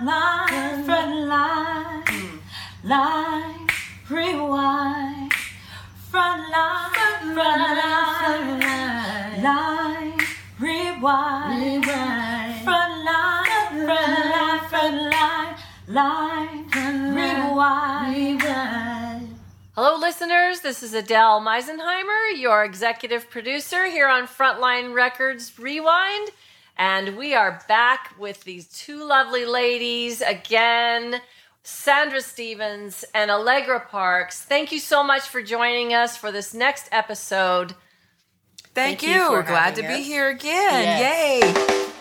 line, line, line, rewind. Front line, front line, line, rewind. Front line, front line, front line, line, rewind. Hello, listeners. This is Adel Meisenheimer, your executive producer here on Frontline Records Rewind. And we are back with these two lovely ladies again, Sandra Stephens and Allegra Parks. Thank you so much for joining us for this next episode. Thank, Thank you. you We're glad to us. be here again. Yes. Yay.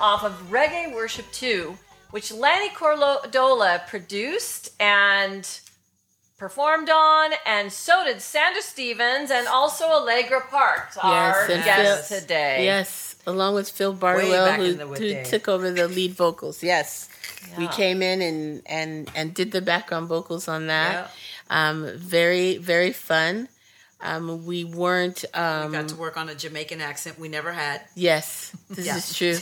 Off of Reggae Worship 2, which Lanny Cordola produced and performed on, and so did Sandra Stephens and also Allegra Parks, yes, our guest today. Yes, along with Phil Barwell, who, who took over the lead vocals. Yes, yeah. we came in and, and, and did the background vocals on that. Um, very, very fun. Um, we weren't. Um, Got to work on a Jamaican accent we never had. yes, this Yeah. is true.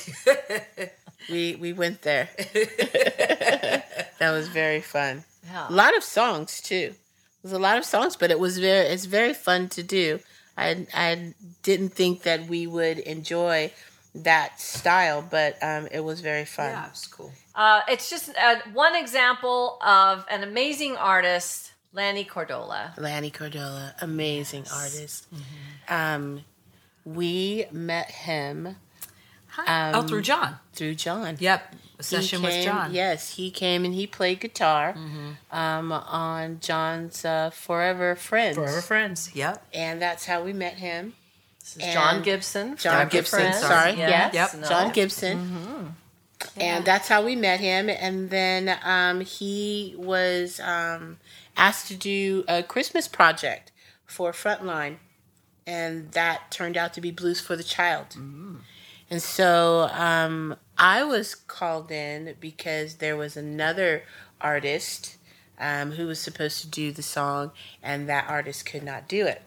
we we went there. that was very fun. Yeah. A lot of songs too. It was a lot of songs, but it was very it's very fun to do. I I didn't think that we would enjoy that style, but um, it was very fun. Yeah, it's cool. Uh, it's just uh, one example of an amazing artist, Lanny Cordola. Lanny Cordola, amazing artist. Um, we met him Hi. oh, through Jon. through Jon. Yep. A session with Jon. Yes, he came and he played guitar um, on Jon's uh, Forever Friends. Forever friends. Yep. And that's how we met him. This is Jon Gibson. Jon Gibson, Friends. sorry. Yes, Yep. no. Jon Gibson. And that's how we met him. And then um, he was um, asked to do a Christmas project for Frontline. And that turned out to be Blues for the Child. And so um, I was called in because there was another artist um, who was supposed to do the song, and that artist could not do it.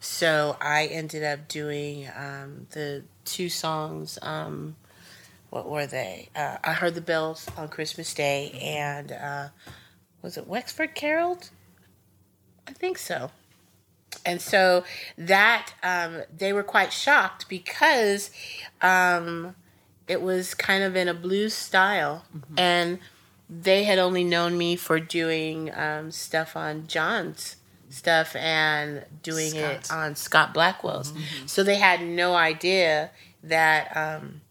So I ended up doing um, the two songs. Um, what were they? Uh, I heard the bells on Christmas Day, and uh, was it Wexford Caroled? I think so. And so that um, they were quite shocked because um, it was kind of in a blues style, and they had only known me for doing um, stuff on Jon's stuff and doing Scott's. it on Scott Blackwell's. So they had no idea that um,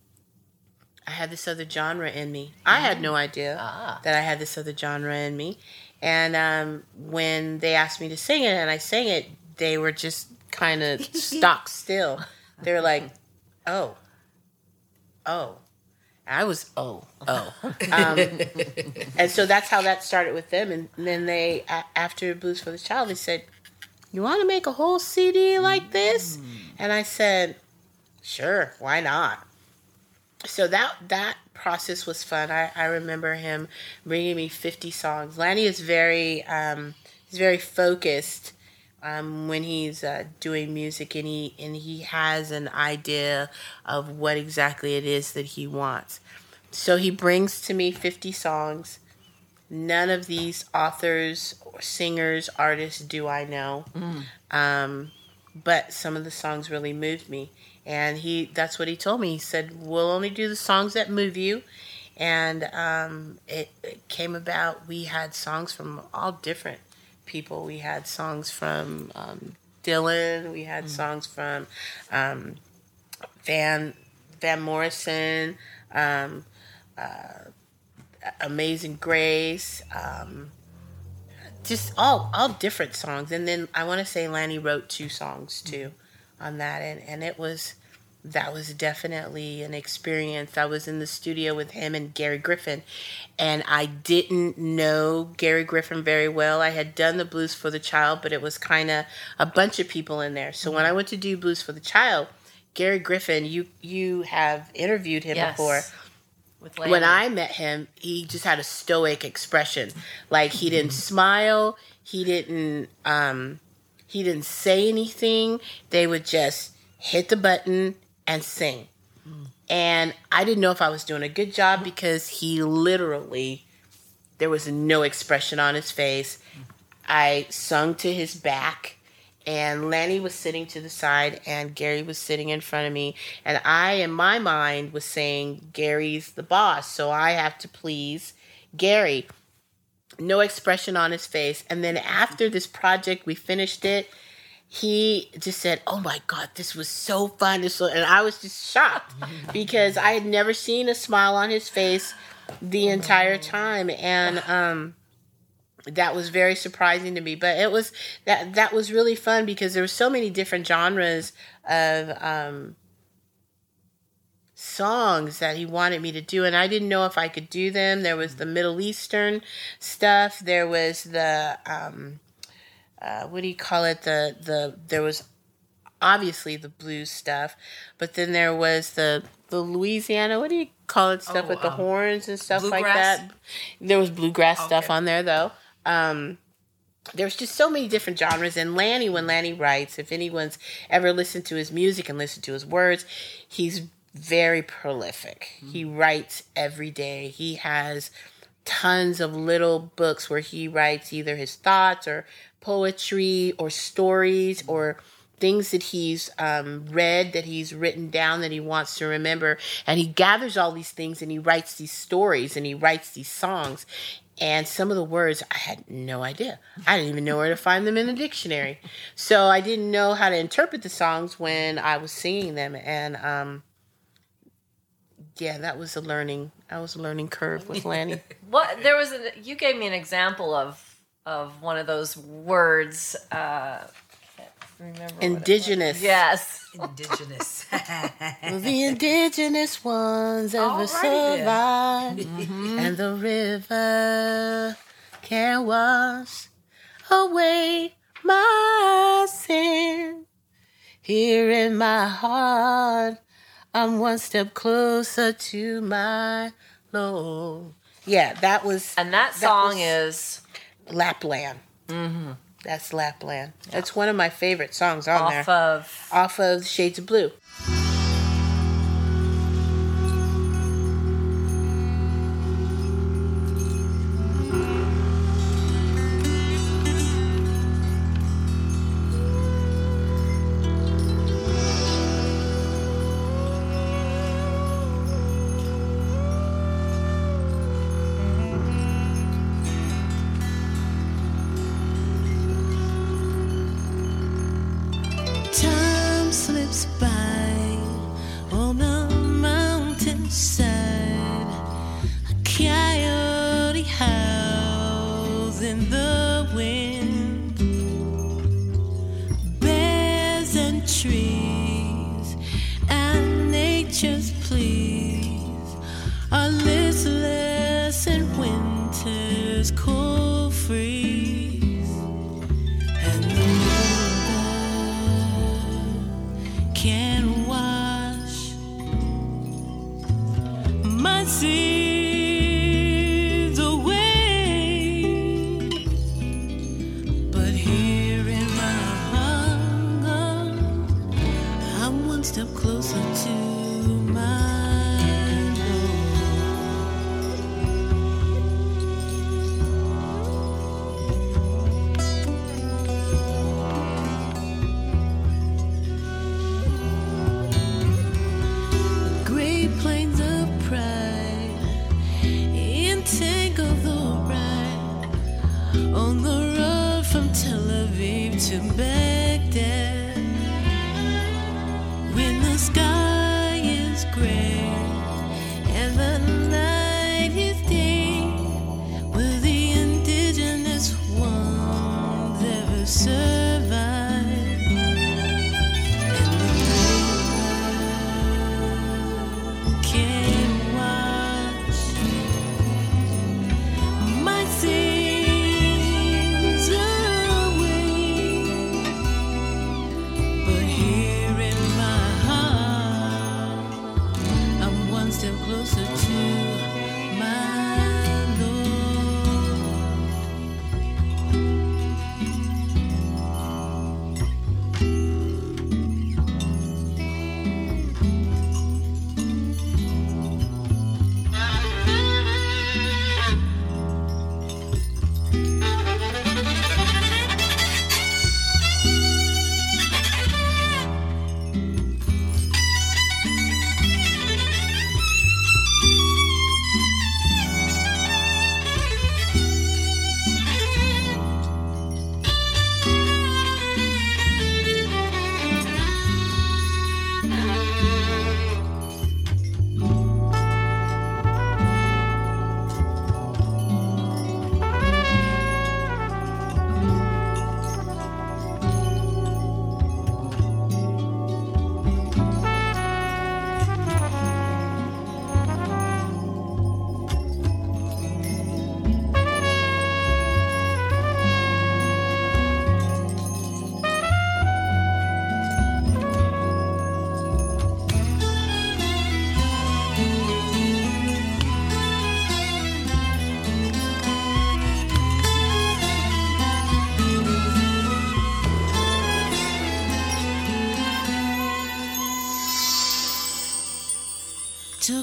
I had this other genre in me. I had no idea Ah. that I had this other genre in me. And um, when they asked me to sing it and I sang it, they were just kind of stock still. They were like, oh, oh. I was, oh, oh. Um, and so that's how that started with them. And then they, a- after Blues for the Child, they said, you want to make a whole CD like this? And I said, sure, why not? So that that process was fun. I, I remember him bringing me 50 songs. Lanny is very um, he's very focused um, when he's uh, doing music, and he and he has an idea of what exactly it is that he wants. So he brings to me 50 songs. None of these authors, or singers, artists do I know. Um, but some of the songs really moved me. And he that's what he told me. He said we'll only do the songs that move you. And um, it, it came about we had songs from all different people. We had songs from um, dylan. We had songs from um, van van morrison um, uh, amazing grace um, just all all different songs. And then i want to say lanny wrote two songs too mm-hmm. on that. And and it was that was definitely an experience. I was in the studio with him and gary griffin and i didn't know gary griffin very well. I had done the blues for the child but it was kind of a bunch of people in there. So when mm-hmm. i went to do blues for the child gary griffin you you have interviewed him Yes. before With when I met him, he just had a stoic expression. Like he didn't mm-hmm. smile, he didn't um he didn't say anything. They would just hit the button and sing. Mm. And I didn't know if I was doing a good job because he literally there was no expression on his face. Mm. I sung to his back and Lanny was sitting to the side and Gary was sitting in front of me and I in my mind was saying Gary's the boss so I have to please Gary. No expression on his face. And then after this project we finished it he just said oh my god this was so fun. This was- and I was just shocked because I had never seen a smile on his face the entire time. And um that was very surprising to me but it was that that was really fun because there were so many different genres of um songs that he wanted me to do and I didn't know if I could do them. There was the middle eastern stuff. There was the um uh what do you call it? The the there was obviously the blues stuff but then there was the the Louisiana what do you call it stuff Oh, with the um, horns and stuff like that? there was bluegrass stuff on there though um there's just so many different genres. And Lanny, when Lanny writes, if anyone's ever listened to his music and listened to his words, he's very prolific. He writes every day. He has tons of little books where he writes either his thoughts or poetry or stories or things that he's um, read that he's written down that he wants to remember and he gathers all these things and he writes these stories and he writes these songs and some of the words i had no idea. I didn't even know where to find them in the dictionary. So i didn't know how to interpret the songs when i was singing them. And um, yeah that was a learning I was a learning curve with lanny. What there was a you gave me an example of of one of those words. Uh, can't remember. what indigenous Yes. Indigenous. the indigenous ones ever Alrighty survive, and the river can wash away my sin. Here in my heart, I'm one step closer to my Lord. Yeah, that was And that That song was- is Lapland. Mm-hmm. That's Lapland. That's one of my favorite songs on off there. of off of Shades of Blue.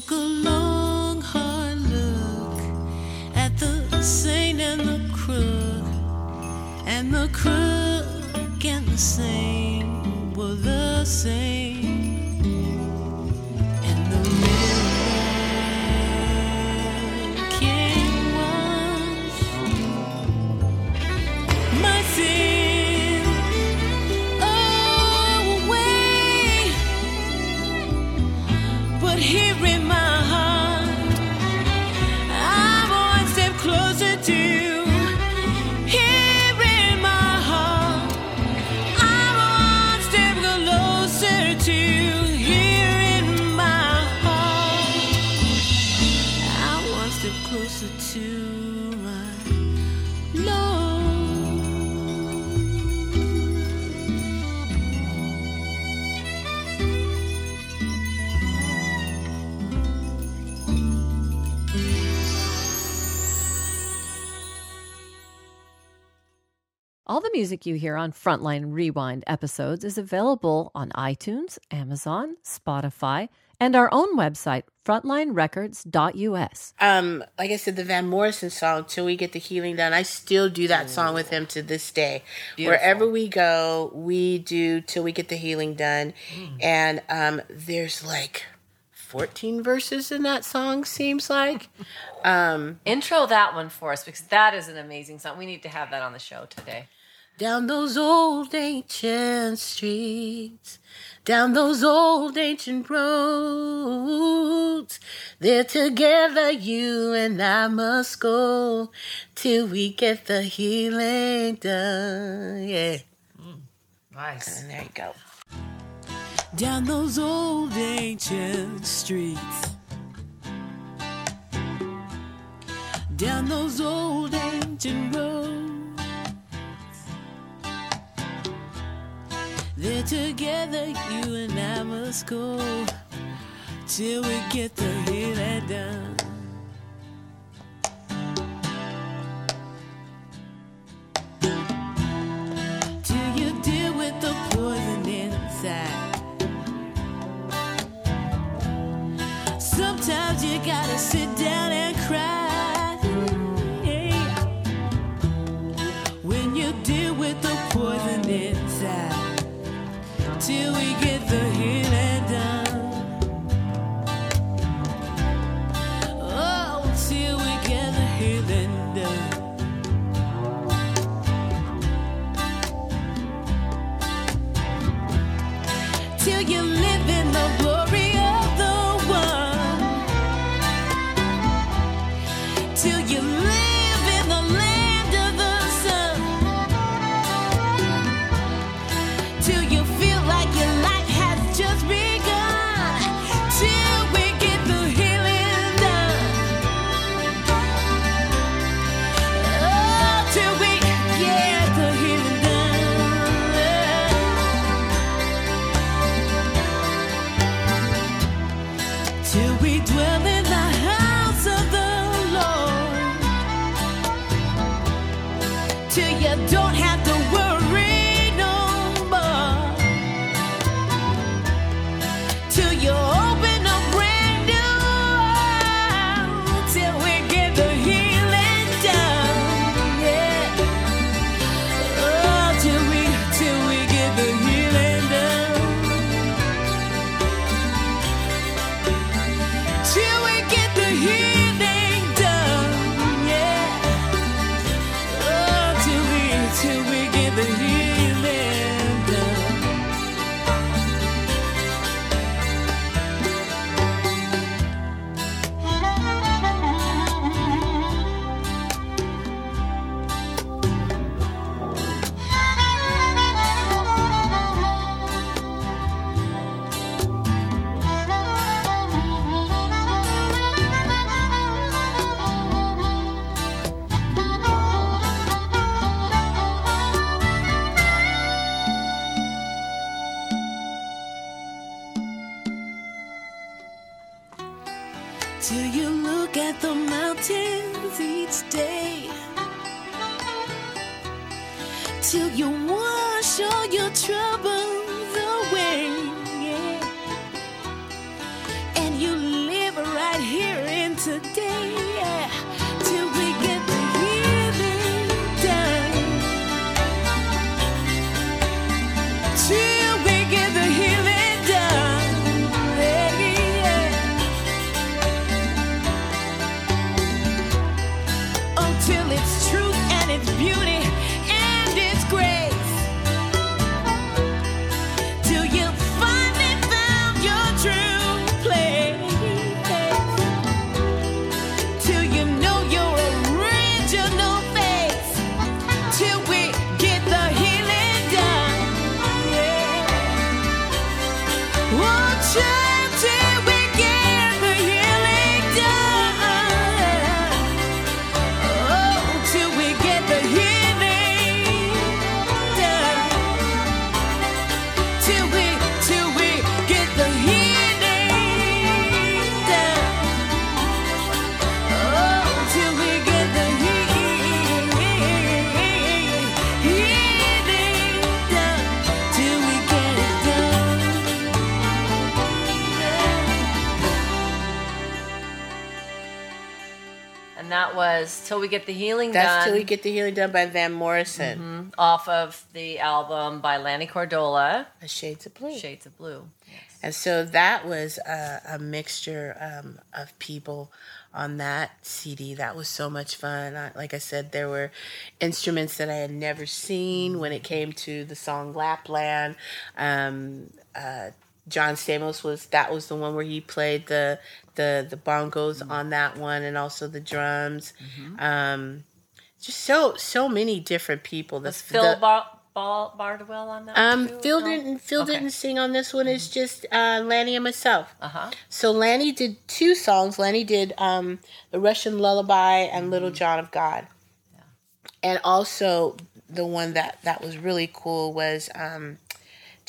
Took All the music you hear on Frontline Rewind episodes is available on iTunes, Amazon, Spotify, and our own website, frontlinerecords.us. Um, like I said, the Van Morrison song, Till We Get the Healing Done, I still do that song with him to this day. Wherever we go, we do Till We Get the Healing Done. And um, there's like 14 verses in that song, seems like. Um, Intro that one for us because that is an amazing song. We need to have that on the show today. Down those old ancient streets, down those old ancient roads, there together you and I must go till we get the healing done. Yeah, mm, Nice. and there you go. down those old ancient streets. Down those old ancient roads. There together, you and I must go till we get the healing done. Till you deal with the poison inside. Sometimes you gotta sit down "Till We Get the Healing That's Done" till we get the healing done by Van Morrison. off of the album by Lanny Cordola, A Shades of Blue. "Shades of Blue." And so that was a, a mixture um, of people on that CD. That was so much fun. I, like I said, there were instruments that I had never seen when it came to the song Lapland. Um, uh, John Stamos was that was the one where he played the the the bongos on that one and also the drums. Um, just so so many different people. The, Was Phil the- Bar- Bardwell on that? um? Phil No? didn't Phil Okay. didn't sing on this one. It's just uh, Lanny and myself. Uh huh. So Lanny did two songs. Lanny did um, the Russian Lullaby and Little John of God, and also the one that that was really cool was um,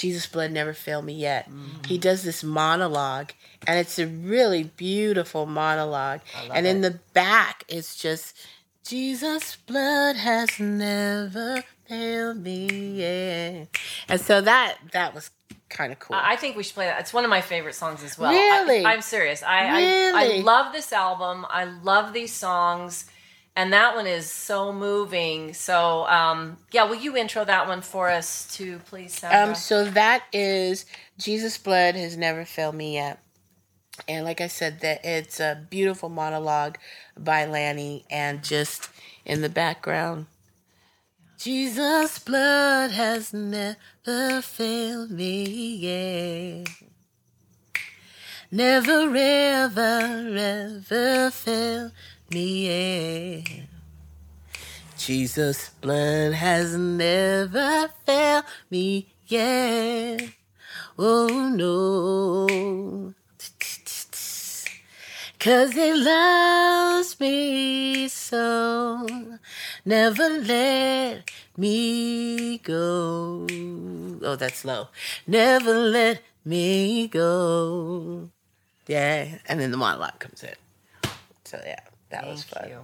Jesus Blood Never Failed Me Yet. Mm-hmm. He does this monologue, and it's a really beautiful monologue. And in the back, it's just Jesus' blood has never failed me yet. And so that that was kind of cool. I I think we should play that. It's one of my favorite songs as well. Really? I, am serious. I, I Really? I love this album. I love these songs, and that one is so moving. So, um, yeah, will you intro that one for us too, please, Sandra? Um, so that is Jesus' blood has never failed me yet. And like I said, that it's a beautiful monologue by Lanny, and just in the background, Jesus' blood has never failed me yet. Never ever ever failed me yet. Jesus' blood has never failed me yet. Oh no. Cause he loves me so. Never let me go. Oh, that's low. Never let me go. Yeah. And then the monologue comes in. So yeah, that was fun. you.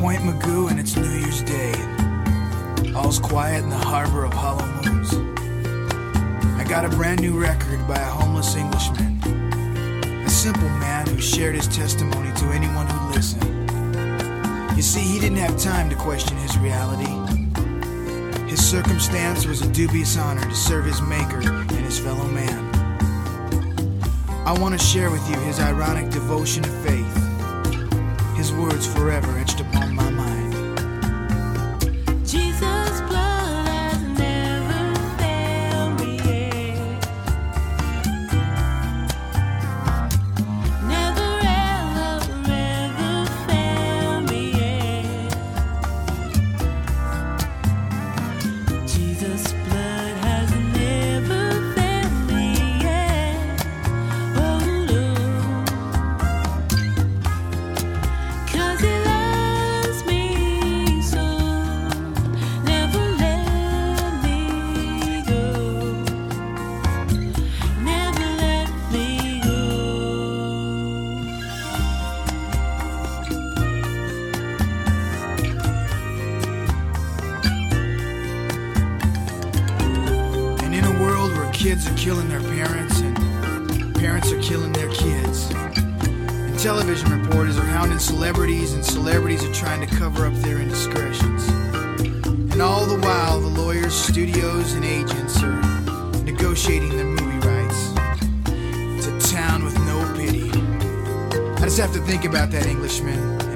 Point Mugu and it's New Year's Day. All's quiet in the harbor of hollow moons. I got a brand new record by a homeless Englishman. Simple man who shared his testimony to anyone who listened. You see, he didn't have time to question his reality. His circumstance was a dubious honor to serve his maker and his fellow man. I want to share with you his ironic devotion to faith his words forever etched upon my mind. Television reporters are hounding celebrities and celebrities are trying to cover up their indiscretions. And all the while, the lawyers, studios, and agents are negotiating their movie rights. It's a town with no pity. I just have to think about that Englishman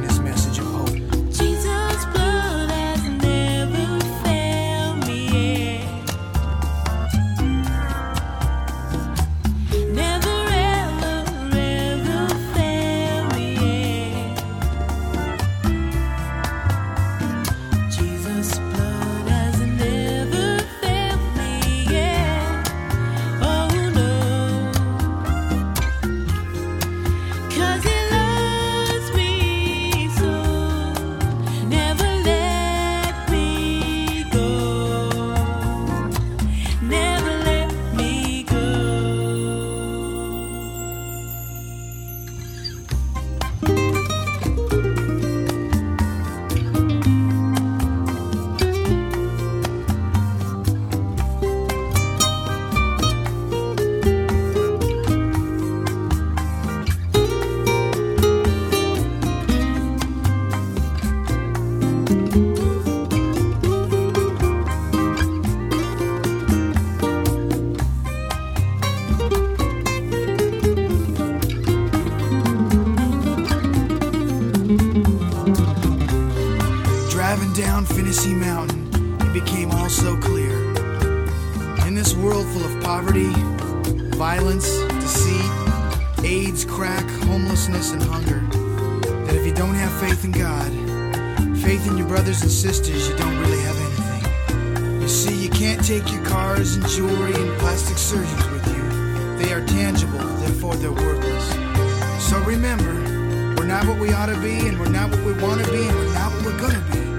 they're worthless. So remember, we're not what we ought to be, and we're not what we want to be, and we're not what we're gonna be.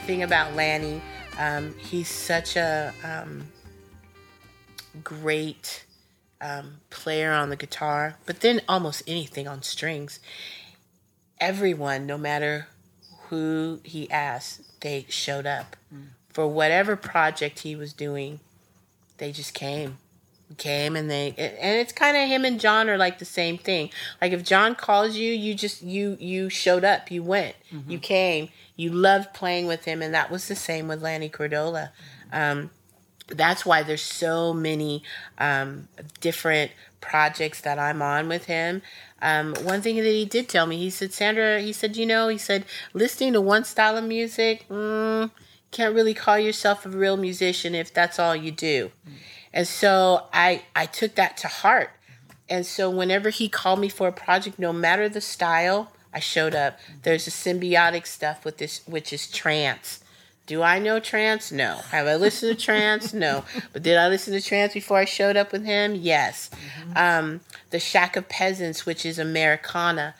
Thing about Lanny, um, he's such a um, great um, player on the guitar, but then almost anything on strings. Everyone, no matter who he asked, they showed up for whatever project he was doing. They just came, came, and they and it's kind of him and Jon are like the same thing. Like if Jon calls you, you just you you showed up, you went, you came, you loved playing with him, and that was the same with Lanny Cordola. Um, that's why there's so many um, different projects that I'm on with him. Um, one thing that he did tell me, he said, Sandra, he said, you know, he said, listening to one style of music, mm, can't really call yourself a real musician if that's all you do. And so I I took that to heart. And so whenever he called me for a project, no matter the style, I showed up. There's a Symbiotica stuff with this, which is trance. Do I know trance? No. Have I listened to trance? No. But did I listen to trance before I showed up with him? Yes. Um, the Shack of Peasants, which is Americana,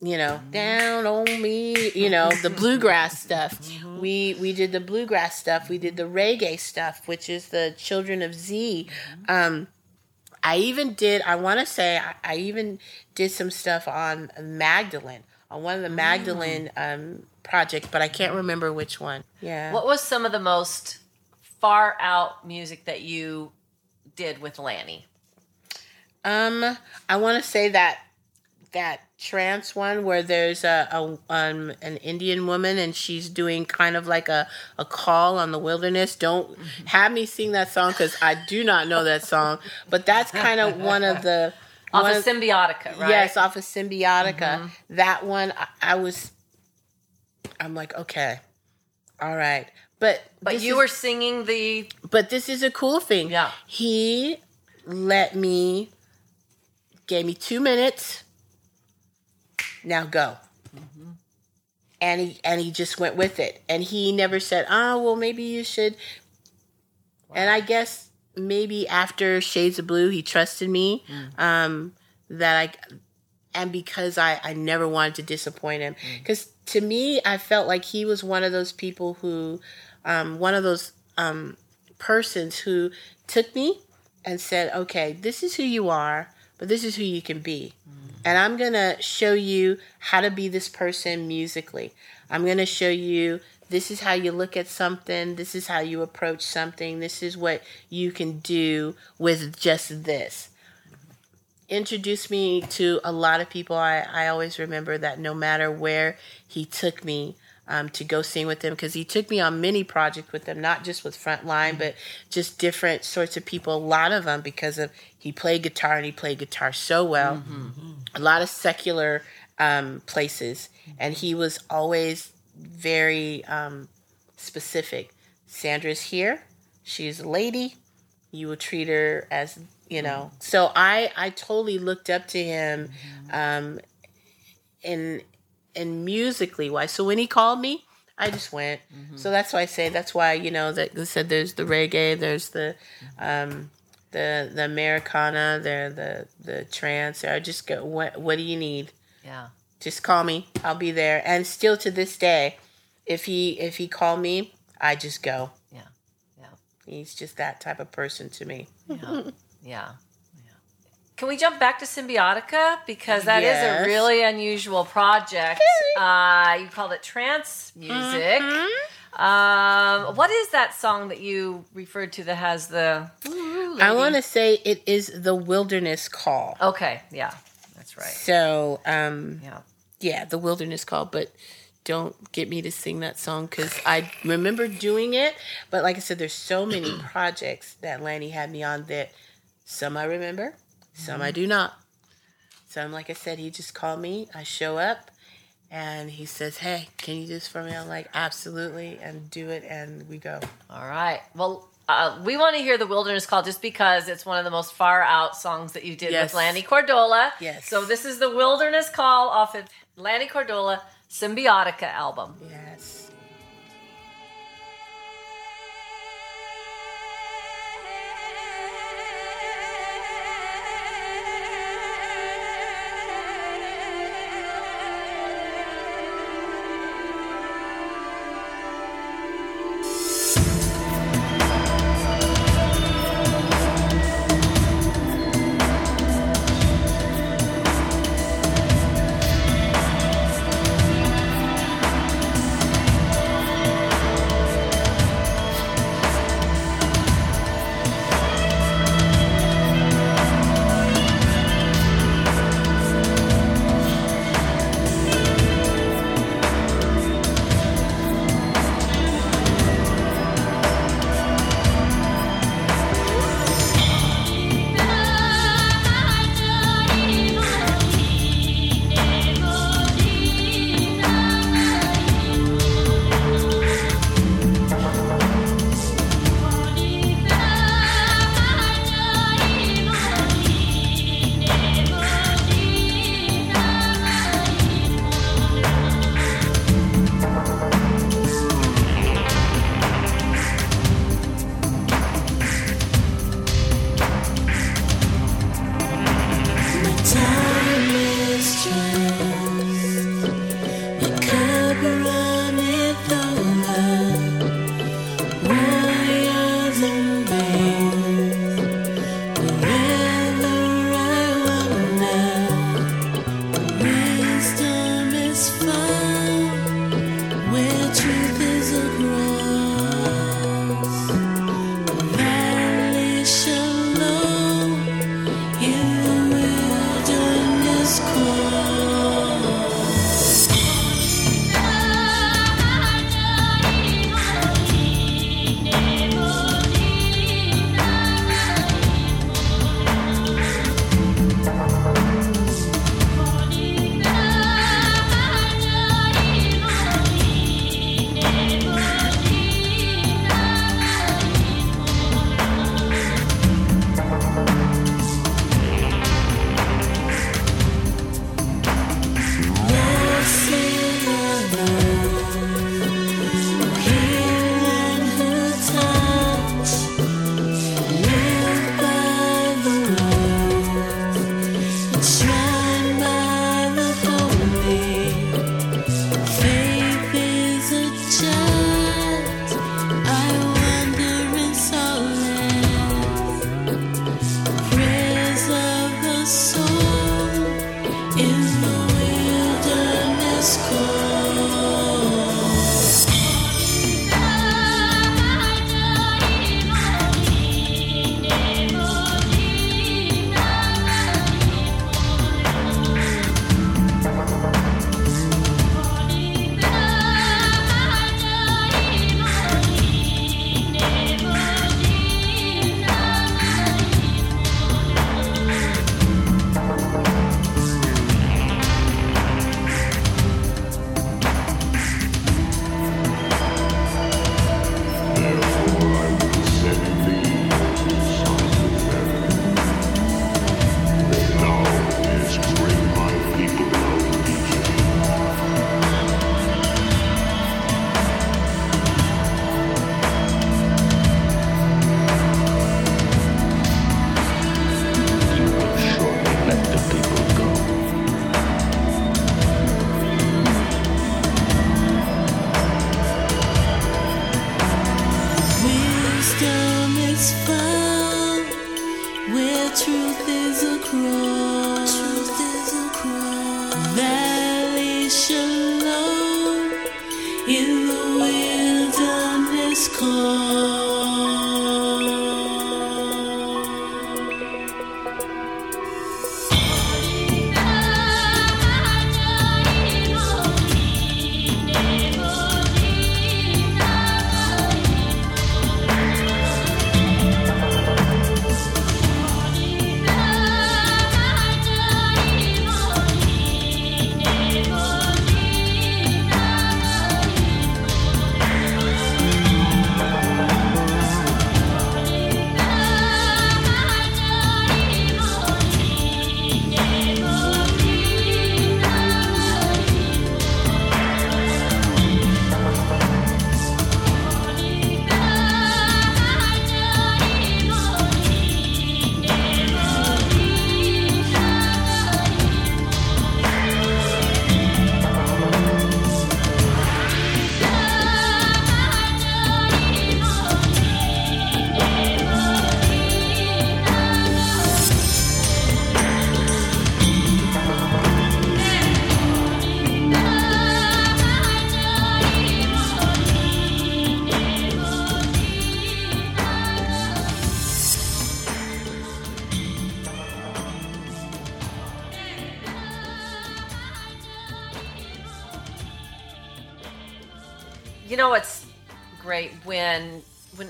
you know, down on me, you know, the bluegrass stuff. We we did the bluegrass stuff. We did the reggae stuff, which is the Children of Z. Um, I even did. I want to say I, I even did some stuff on Magdallan on one of the Magdallan um, projects, but I can't remember which one. Yeah. What was some of the most far out music that you did with Lanny? Um, I want to say that that trance one where there's a, a um an Indian woman and she's doing kind of like a a call on the wilderness. Don't have me sing that song because I do not know that song. But that's kind of one of the Off of Symbiotica, right? Mm-hmm. Yes, off of Symbiotica. That one, I, I was. I'm like, okay, all right, but But you is- were singing the But this is a cool thing. Yeah. He let me, gave me two minutes. Now go. And he and he just went with it. And he never said, "Oh, well, maybe you should." And I guess maybe after Shades of Blue, he trusted me. Um, that I, and because I I never wanted to disappoint him. Because to me, I felt like he was one of those people who, um, one of those um persons who took me and said, "Okay, this is who you are. but this is who you can be. And I'm going to show you how to be this person musically. I'm going to show you this is how you look at something, this is how you approach something, this is what you can do with just this. Introduced me to a lot of people. I, I always remember that no matter where he took me, um, to go sing with him because he took me on many projects with them, not just with Frontline, but just different sorts of people. A lot of them because of he played guitar and he played guitar so well. A lot of secular um, places, and he was always very um, specific. Sandra's here. She's a lady. You will treat her as you know. So I I totally looked up to him, um, and musically why. So when he called me, I just went. So that's why I say that's why you know that said there's the reggae, there's the um, the the Americana, there the the trance. I just go. What what do you need? Yeah. Just call me. I'll be there. And still to this day, if he if he call me, I just go. Yeah. Yeah. He's just that type of person to me. Yeah. yeah. Yeah. Can we jump back to Symbiotica because that is Yes. a really unusual project. Uh, you called it trance music. Mm-hmm. Um, what is that song that you referred to that has the? I want to say it is the wilderness call. Okay, yeah, that's right. So um, Yeah, yeah, the wilderness call, but don't get me to sing that song because I remember doing it. But like I said, there's so many projects that Lanny had me on that some I remember, some I do not. Some, like I said, he just called me. I show up and he says, Hey, can you do this for me? I'm like, Absolutely. And do it. And we go. all right. Well, uh, we want to hear the Wilderness Call just because it's one of the most far out songs that you did Yes. with Lanny Cordola. Yes. So this is the Wilderness Call off of Lanny Cordola Symbiotica album. Yes.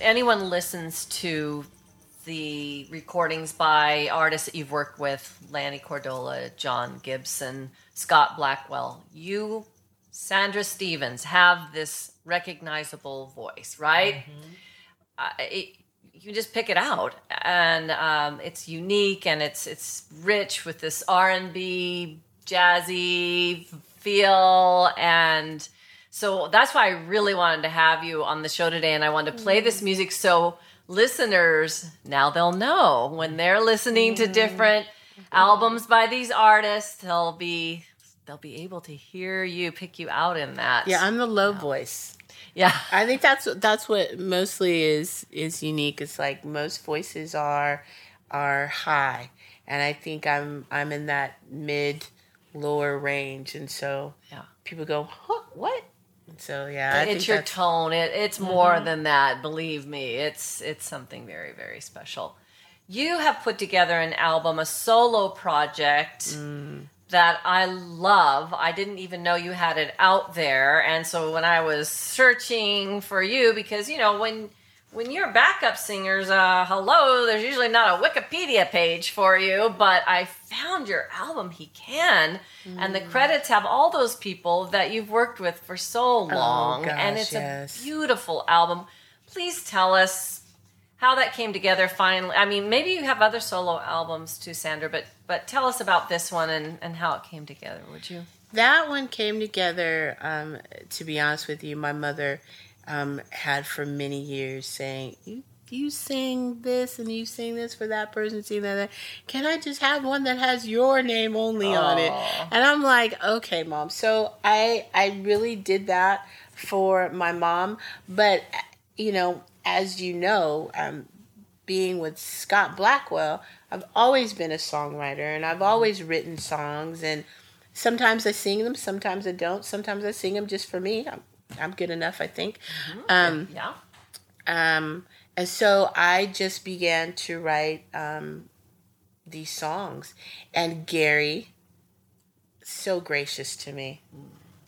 Anyone listens to the recordings by artists that you've worked with lanny cordola jon gibson scott blackwell you sandra stephens have this recognizable voice right? Uh, it, you just pick it out. And um, it's unique and it's it's rich with this r&b jazzy feel and so that's why i really wanted to have you on the show today and i wanted to play this mm. music so listeners now they'll know when they're listening to mm. different mm-hmm. albums by these artists they'll be they'll be able to hear you pick you out in that Yeah, I'm the low voice. yeah I think that's what that's what mostly is is unique. It's like most voices are are high, and I think I'm I'm in that mid lower range, and so Yeah. people go, huh, what? So yeah, I it's your tone. It, it's more mm-hmm. than that. Believe me, it's it's something very very special. You have put together an album, a solo project mm. that I love. I didn't even know you had it out there, and so when I was searching for you, because you know when when you're backup singers, uh, hello, there's usually not a Wikipedia page for you, but I found your album, He Can, and the credits have all those people that you've worked with for so long, and gosh, it's yes. a beautiful album. Please tell us how that came together finally. I mean, maybe you have other solo albums too, Sandra, but but tell us about this one and, and how it came together, would you? That one came together. Um, to be honest with you, my mother um, had for many years saying, "You you sing this and you sing this for that person, sing that, that. Can I just have one that has your name only on it?" And I'm like, "Okay, mom." So I I really did that for my mom, but you know, as you know, um, being with Scott Blackwell, I've always been a songwriter and I've always written songs and sometimes I sing them, sometimes I don't. Sometimes I sing them just for me. I'm, I'm good enough, I think. Um, Yeah. um, and so I just began to write um, these songs. And Gary, so gracious to me.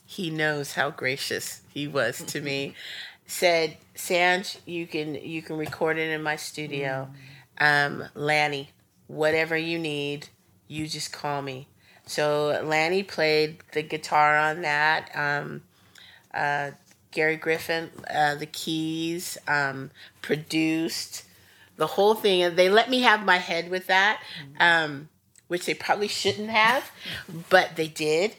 He knows how gracious he was to me. Said, Sanj, you can you can record it in my studio. Um, Lanny, whatever you need, you just call me. So Lanny played the guitar on that. Um, uh, Gary Griffin, uh, the keys, um, produced the whole thing, and they let me have my head with that, um, which they probably shouldn't have, but they did.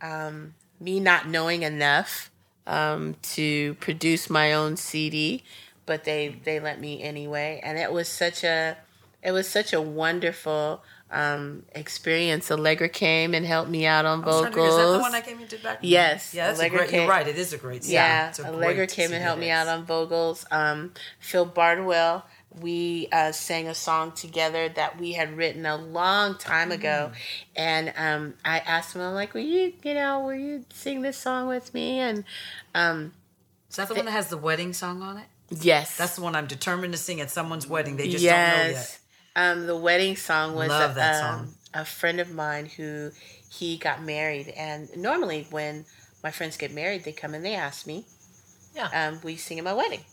Um, me not knowing enough um, to produce my own CD, but they they let me anyway, and it was such a it was such a wonderful um, experience. Allegra came and helped me out on I was trying vocals. Is that the one I came into back? Yes, Yeah, that's a Allegra great. You're right. It is a great. song. yeah, It's a Allegra came and helped me out on vocals. Um, Phil Bardwell, we uh, sang a song together that we had written a long time ago, Mm. and um, I asked him, I'm like, "Will you, you know, will you sing this song with me?" And um, Is that the one that has the wedding song on it? yes, That's the one I'm determined to sing at someone's wedding. They just yes. don't know yet. Um, the wedding song was Love that um, song. a friend of mine who he got married, and normally when my friends get married, they come and they ask me, Yeah. um, "Will you sing at my wedding?"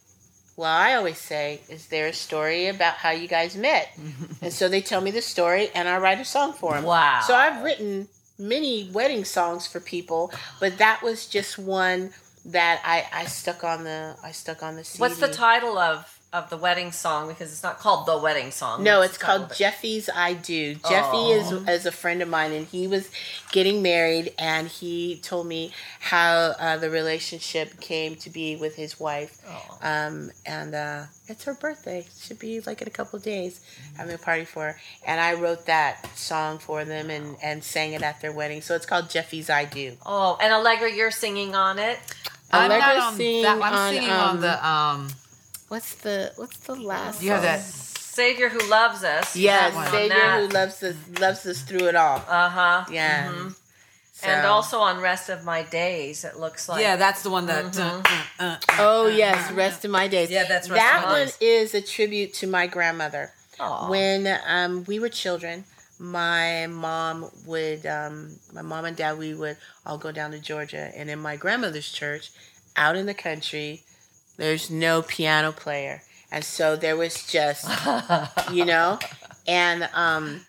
Well, I always say, "Is there a story about how you guys met?" and so they tell me the story, and I write a song for them. Wow. So I've written many wedding songs for people, but that was just one that I, I stuck on the I stuck on the CD. What's the title of of the wedding song? Because it's not called the wedding song. No, What's it's the called? Jeffy's I Do. Jeffy is, is a friend of mine, and he was getting married, and he told me how uh, the relationship came to be with his wife. Oh. Um, and uh, it's her birthday. It should be like in a couple of days, having a party for her. And I wrote that song for them and, and sang it at their wedding. So it's called Jeffy's I Do. Oh, and Allegra, you're singing on it. I'm not Allegra on that. I'm on, singing um, on the. um What's the What's the last? You have that. Savior who loves us. Yes. Savior who loves us loves us through it all. Uh huh. Yeah. And So- also on Rest of My Days, it looks like. Yeah, that's the one that. uh, uh, uh, Oh yes, rest of my days. Yeah, that's Rest that of My one Days. is a tribute to my grandmother. Aw. When um, we were children, my mom would, um, my mom and dad, we would all go down to Georgia, and in my grandmother's church, out in the country. There's no piano player, and so there was just, you know, and um,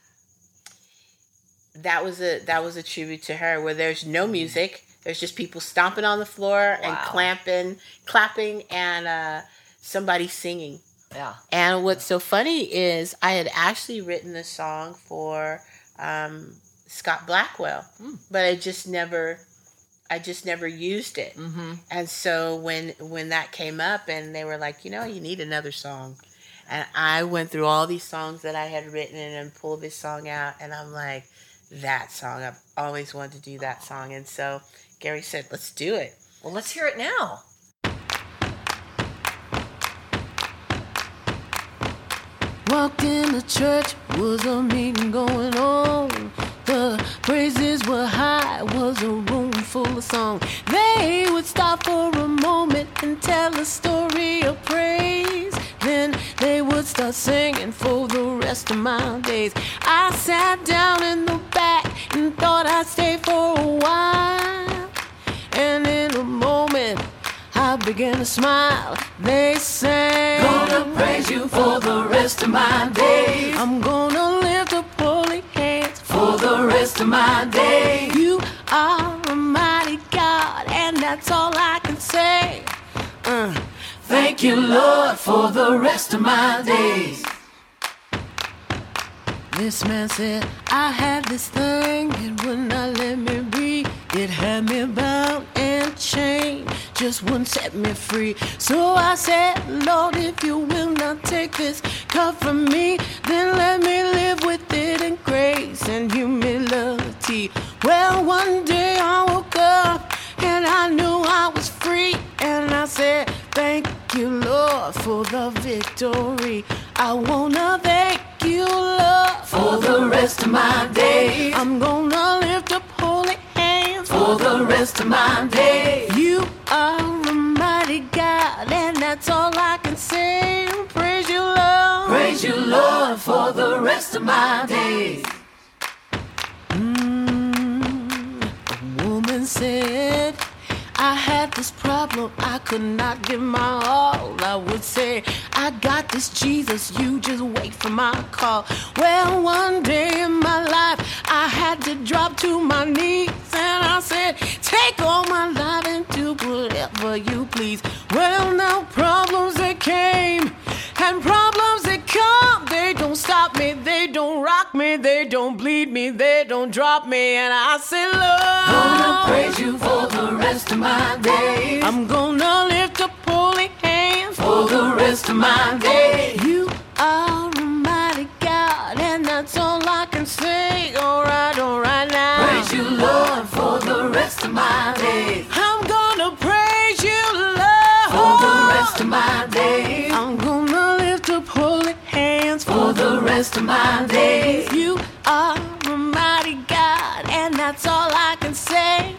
that was a that was a tribute to her. Where there's no music, there's just people stomping on the floor and Wow. clamping, clapping, and uh, somebody singing. Yeah. And what's so funny is I had actually written the song for um, Scott Blackwell, but I just never, I just never used it. Mm-hmm. And so when when that came up, and they were like, you know, you need another song, and I went through all these songs that I had written and pulled this song out, and I'm like, that song, I've always wanted to do that song, and so Gary said, let's do it. Well, let's hear it now. Walked in the church, was a meeting going on. The praises were high, was a room full of song. They would stop for a moment and tell a story of praise. Then they would start singing for the rest of my days. I sat down in the back and thought I'd stay for a while. And in a moment, I began to smile. They sang, Gonna praise you for the rest of my days. I'm gonna lift up holy hands for the rest of my days. You are that's all I can say. Uh, thank you, Lord, for the rest of my days. This man said, I had this thing, it would not let me be. It had me bound and chained, just wouldn't set me free. So I said, Lord, if you will not take this cup from me, then let me live with it in grace and humility. Well, one day I woke up and I knew I was free, and I said, Thank you, Lord, for the victory. I wanna thank you, Lord, for the rest of my days. I'm gonna lift up holy hands for the rest of my days. You are a mighty God, and that's all I can say. Praise you, Lord. Praise you, Lord, for the rest of my days. Said, I had this problem, I could not give my all. I would say, I got this Jesus, you just wait for my call. Well, one day in my life, I had to drop to my knees and I said, Take all my life and do whatever you please. Well, now problems that came and problems that they don't stop me, they don't rock me, they don't bleed me, they don't drop me. And I say, Lord, I'm gonna praise you for the rest of my days. I'm gonna lift up holy hands for the rest of my days. You are a mighty God, and that's all I can say. All right, all right now. Praise you, Lord, for the rest of my days. I'm gonna praise you, Lord, for the rest of my days. I'm the rest of my days. You are a mighty God, and that's all I can say.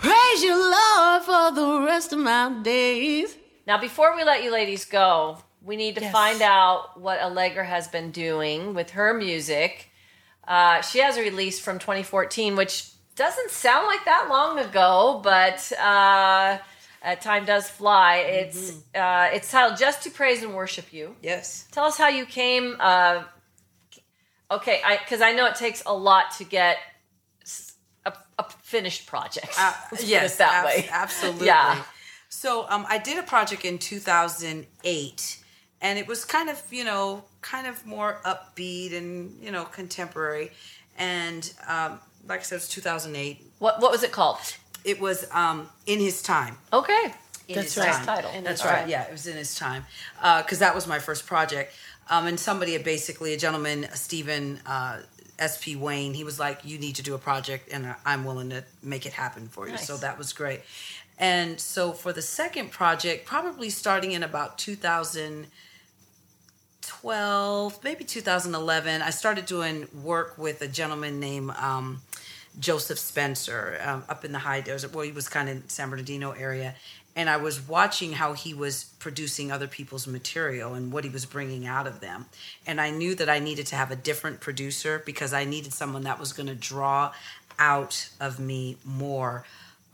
Praise you, Lord, for the rest of my days. Now, before we let you ladies go, we need to Yes. find out what Allegra has been doing with her music. Uh, she has a release from 2014, which doesn't sound like that long ago, but uh, uh, time does fly. It's uh, it's titled "Just to Praise and Worship You." Yes. Tell us how you came. Uh, okay, because I, know it takes a lot to get a finished project. Uh, yes, that abs- way. absolutely. Yeah. So um, I did a project in 2008, and it was kind of you know kind of more upbeat and you know contemporary, and um, like I said, it was 2008. What what was it called? It was um, in his time. Okay, In That's his right. time. title. That's All right. right. Yeah, it was in his time because that was my first project. Um, and somebody had basically, a gentleman, Stephen uh, S.P. Wayne, he was like, "You need to do a project, and I'm willing to make it happen for you." Nice. So that was great. And so for the second project, probably starting in about 2012, maybe 2011, I started doing work with a gentleman named um, Joseph Spencer um, up in the high desert. Well, he was kind of San Bernardino area. And I was watching how he was producing other people's material and what he was bringing out of them. And I knew that I needed to have a different producer because I needed someone that was going to draw out of me more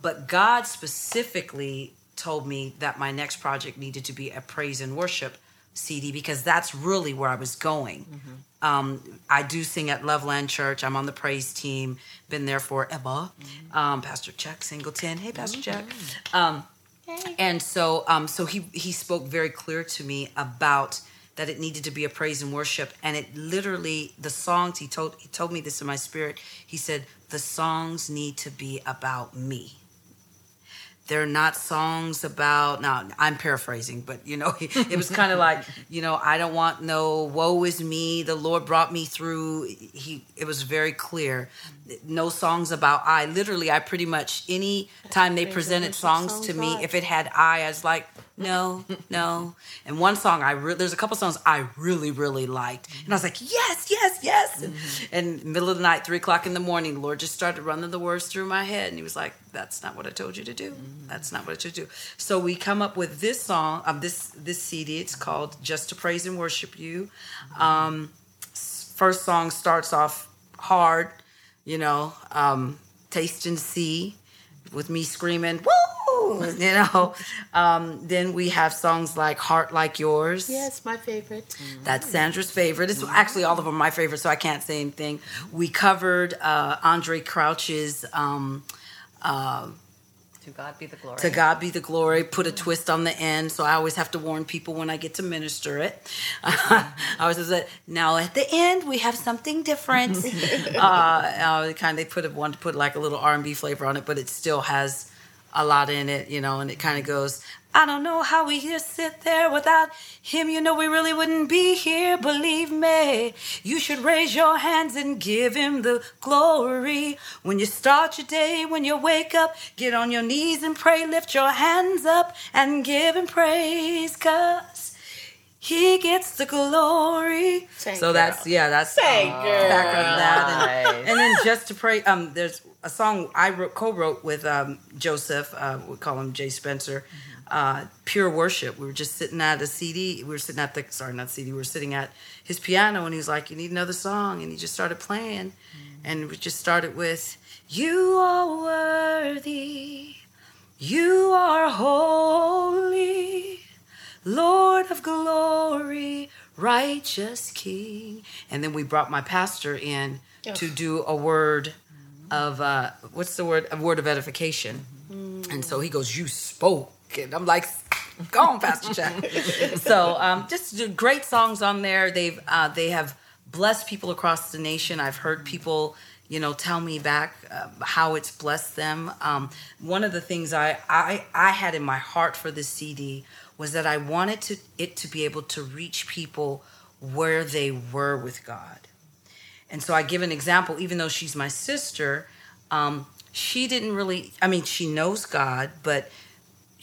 But God specifically told me that my next project needed to be a praise and worship CD because that's really where I was going. Um, I do sing at Loveland Church. I'm on the praise team. Been there forever. Um, Pastor Chuck Singleton. Hey, Pastor Chuck. Um, and so, um, so he he spoke very clear to me about that it needed to be a praise and worship, and it literally the songs he told he told me this in my spirit. He said the songs need to be about me they're not songs about now i'm paraphrasing but you know it was kind of like you know i don't want no woe is me the lord brought me through he it was very clear no songs about i. Literally i pretty much any time they presented songs to me if it had i i was like no no. And one song i re- there's a couple songs i really really liked. And i was like yes yes yes. And, and middle of the night three o'clock in the morning the lord just started running the words through my head. And he was like that's not what i told you to do. That's not what i told you to do. So we come up with this song um, this this cd it's called just to praise and worship you. Um, first song starts off hard you know um, taste and see with me screaming woo you know um, then we have songs like heart like yours Yes, my favorite. that's Sandra's favorite. It's actually all of them are my favorite, so I can't say anything. We covered uh, Andraé Crouch's um, To God be the glory. "To God Be the Glory." Put a twist on the end, so I always have to warn people when I get to minister it. I always say, "Now at the end, we have something different." uh, uh, kind of they put a want to put like a little R and B flavor on it, but it still has a lot in it, you know, and it kind of goes. I don't know how we just sit there without him. You know, we really wouldn't be here. Believe me, you should raise your hands and give him the glory. When you start your day, when you wake up, get on your knees and pray. Lift your hands up and give him praise, cause he gets the glory. Sing, so that's yeah, that's Sing, um, girl. background of that, and, and then just to pray. Um, there's a song I wrote, co-wrote with um, Joseph. Uh, we call him Jay Spencer. Uh, Pure worship. We were just sitting at a CD. We were sitting at the sorry, not CD. We were sitting at his piano, and he was like, "You need another song," and he just started playing, and we just started with, "You are worthy, you are holy." Lord of glory, righteous King. And then we brought my pastor in to do a word of uh what's the word? A word of edification. And so he goes, You spoke. I'm like, Go on, Pastor Jack. so um just great songs on there. They've uh they have blessed people across the nation. I've heard people you know tell me back uh, how it's blessed them um, one of the things I, I i had in my heart for this cd was that i wanted to it to be able to reach people where they were with god and so i give an example even though she's my sister um, she didn't really i mean she knows god but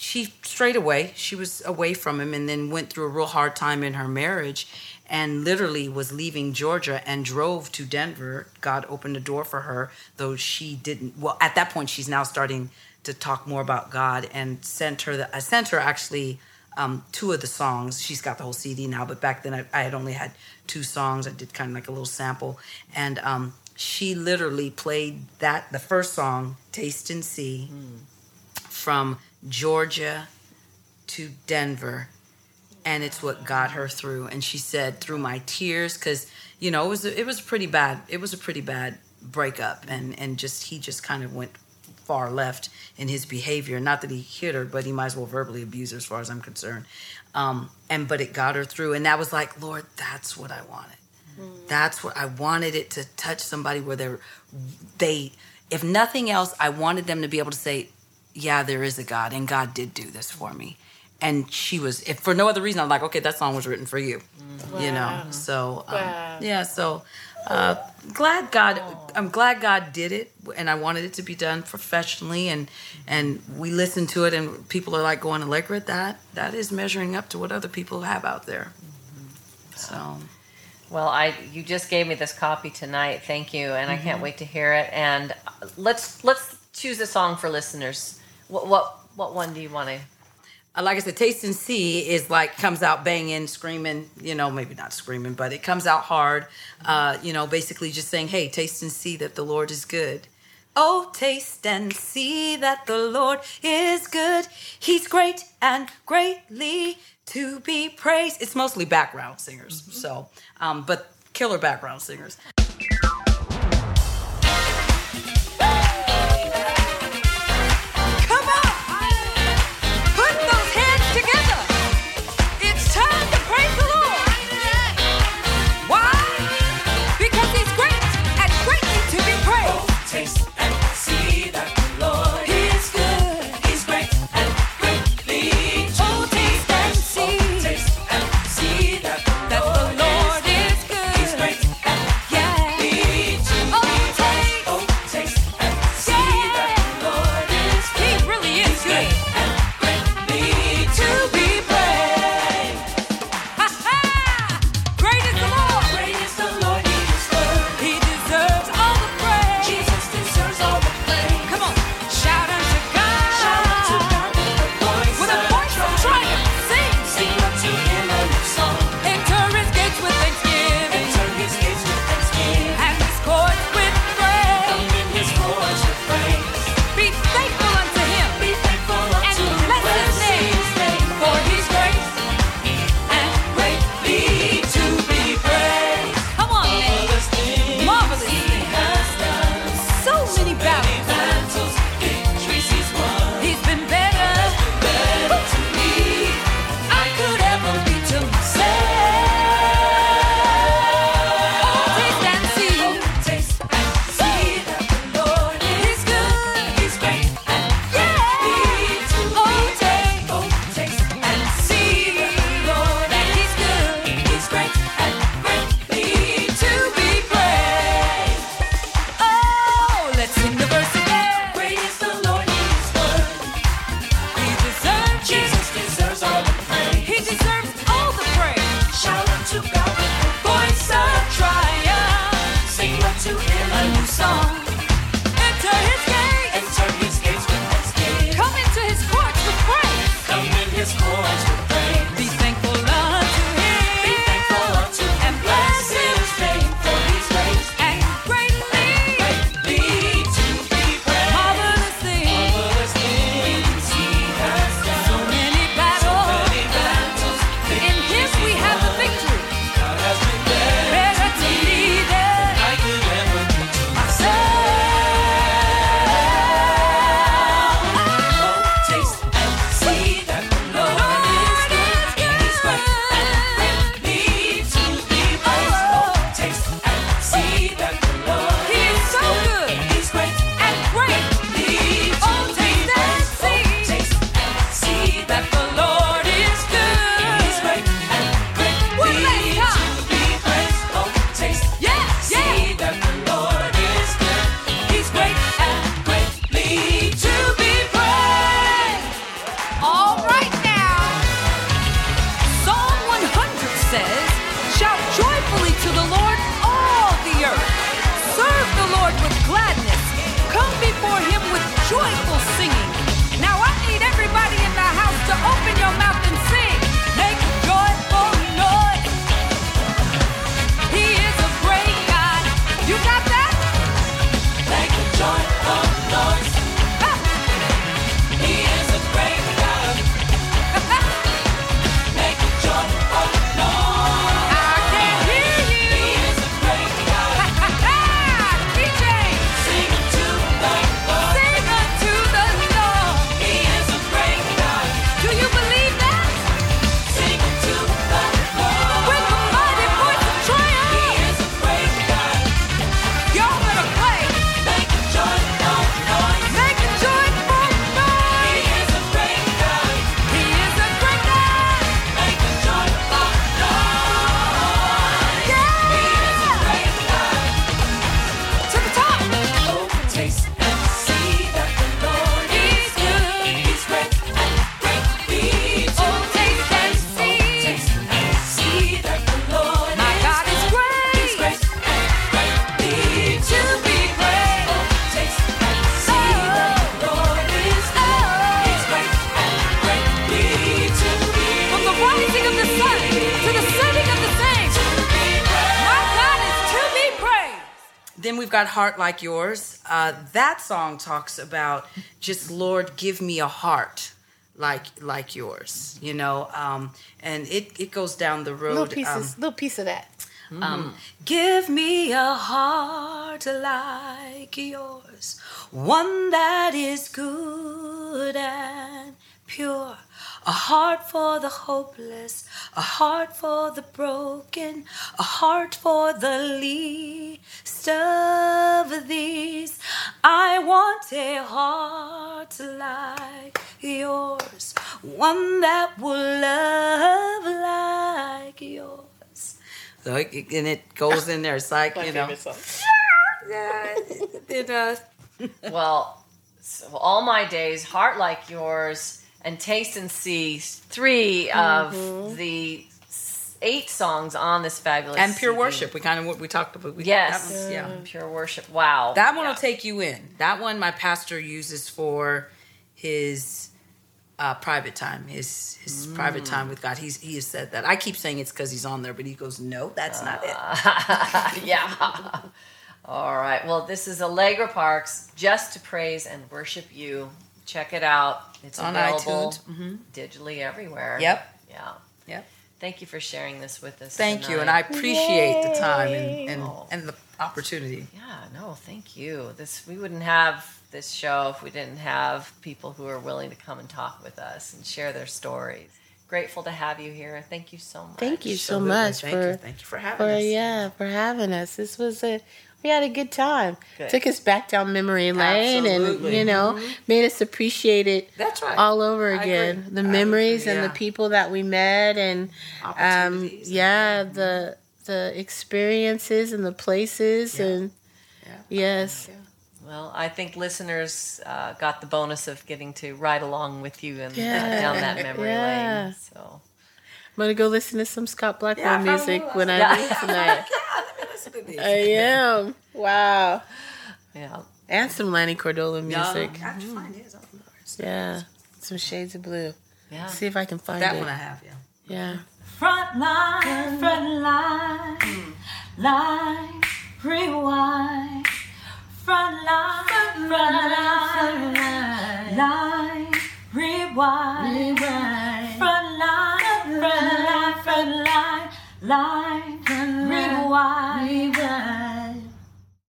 she straight away. She was away from him and then went through a real hard time in her marriage and literally was leaving Georgia and drove to Denver. God opened the door for her, though she didn't. Well, at that point, she's now starting to talk more about God and sent her. The, I sent her actually um, two of the songs. She's got the whole CD now, but back then I, I had only had two songs. I did kind of like a little sample, and um, she literally played that the first song, "Taste and See," from Georgia to Denver. And it's what got her through. And she said, through my tears, because you know it was it was pretty bad. It was a pretty bad breakup, and and just he just kind of went far left in his behavior. Not that he hit her, but he might as well verbally abuse her, as far as I'm concerned. Um, and but it got her through, and that was like, Lord, that's what I wanted. That's what I wanted it to touch somebody where they're they, if nothing else, I wanted them to be able to say, yeah, there is a God, and God did do this for me. And she was, if for no other reason, I'm like, okay, that song was written for you, you know. So um, Wow. yeah, so uh, glad God, I'm glad God did it, and I wanted it to be done professionally, and and we listened to it, and people are like going, Allegra, that that is measuring up to what other people have out there. So Well, I you just gave me this copy tonight. Thank you, and I Mm-hmm. can't wait to hear it. And uh, let's let's choose a song for listeners. What what what one do you want to? Uh, like I said, Taste and See is like comes out banging, screaming. You know, maybe not screaming, but it comes out hard. Uh, you know, basically just saying, "Hey, taste and see that the Lord is good." Oh, taste and see that the Lord is good. He's great and greatly to be praised. It's mostly background singers, so, um, but killer background singers. Heart Like Yours. Uh, that song talks about just Lord, give me a heart like like yours. You know, um, and it it goes down the road. Little um, little piece of that. um, give me a heart like yours, one that is good and pure. A heart for the hopeless, a heart for the broken, a heart for the least of these. I want a heart like yours, one that will love like yours. So and it goes in there. It's like you know, yeah, it uh, Well, so all my days, heart like yours, and taste and see three Mm-hmm. of the eight songs on this fabulous and pure CD. worship. We kind of what we talked about. We, Yes, that one's- yeah. pure worship. Wow, That one Yeah. will take you in. That one my pastor uses for his uh, private time, his his private time with God. He's he has said that. I keep saying it's because he's on there, but he goes, no, that's not it. yeah. All right. Well, this is Allegra Parks, just to praise and worship you. Check it out. It's on available iTunes. Mhm. digitally everywhere. Yep. Yeah. Yep. Thank you for sharing this with us. Thank you, and I tonight. appreciate the time and and, Yay. and the opportunity. Yeah, no, thank you. This we wouldn't have this show if we didn't have people who are willing to come and talk with us and share their stories. Grateful to have you here. Thank you so much. Thank you so Absolutely. much Thank for you. Thank you for having for us. yeah for having us. This was a we had a good time. Good. Took us back down memory lane, and you know made us appreciate it That's right. all over again. The memories agree, and the people that we met, and um, yeah, the the experiences and the places, Yeah. and Yeah. yes, Well, I think listeners uh, got the bonus of getting to ride along with you and uh, down that memory Yeah. lane. So I'm gonna go listen to some Scott Blackwell Yeah, music when I Yeah. leave tonight. Listen to this. I am wow, yeah, and some Lanny Cordola Yeah, music. I have to find his. I'll find yours. Yeah, some Shades of Blue. yeah. See if I can find That it. one I have. Yeah. Yeah. Front line, front line, mm. line, rewind. Front line, front line, line, rewind. Front line, front line, front line, line, rewind.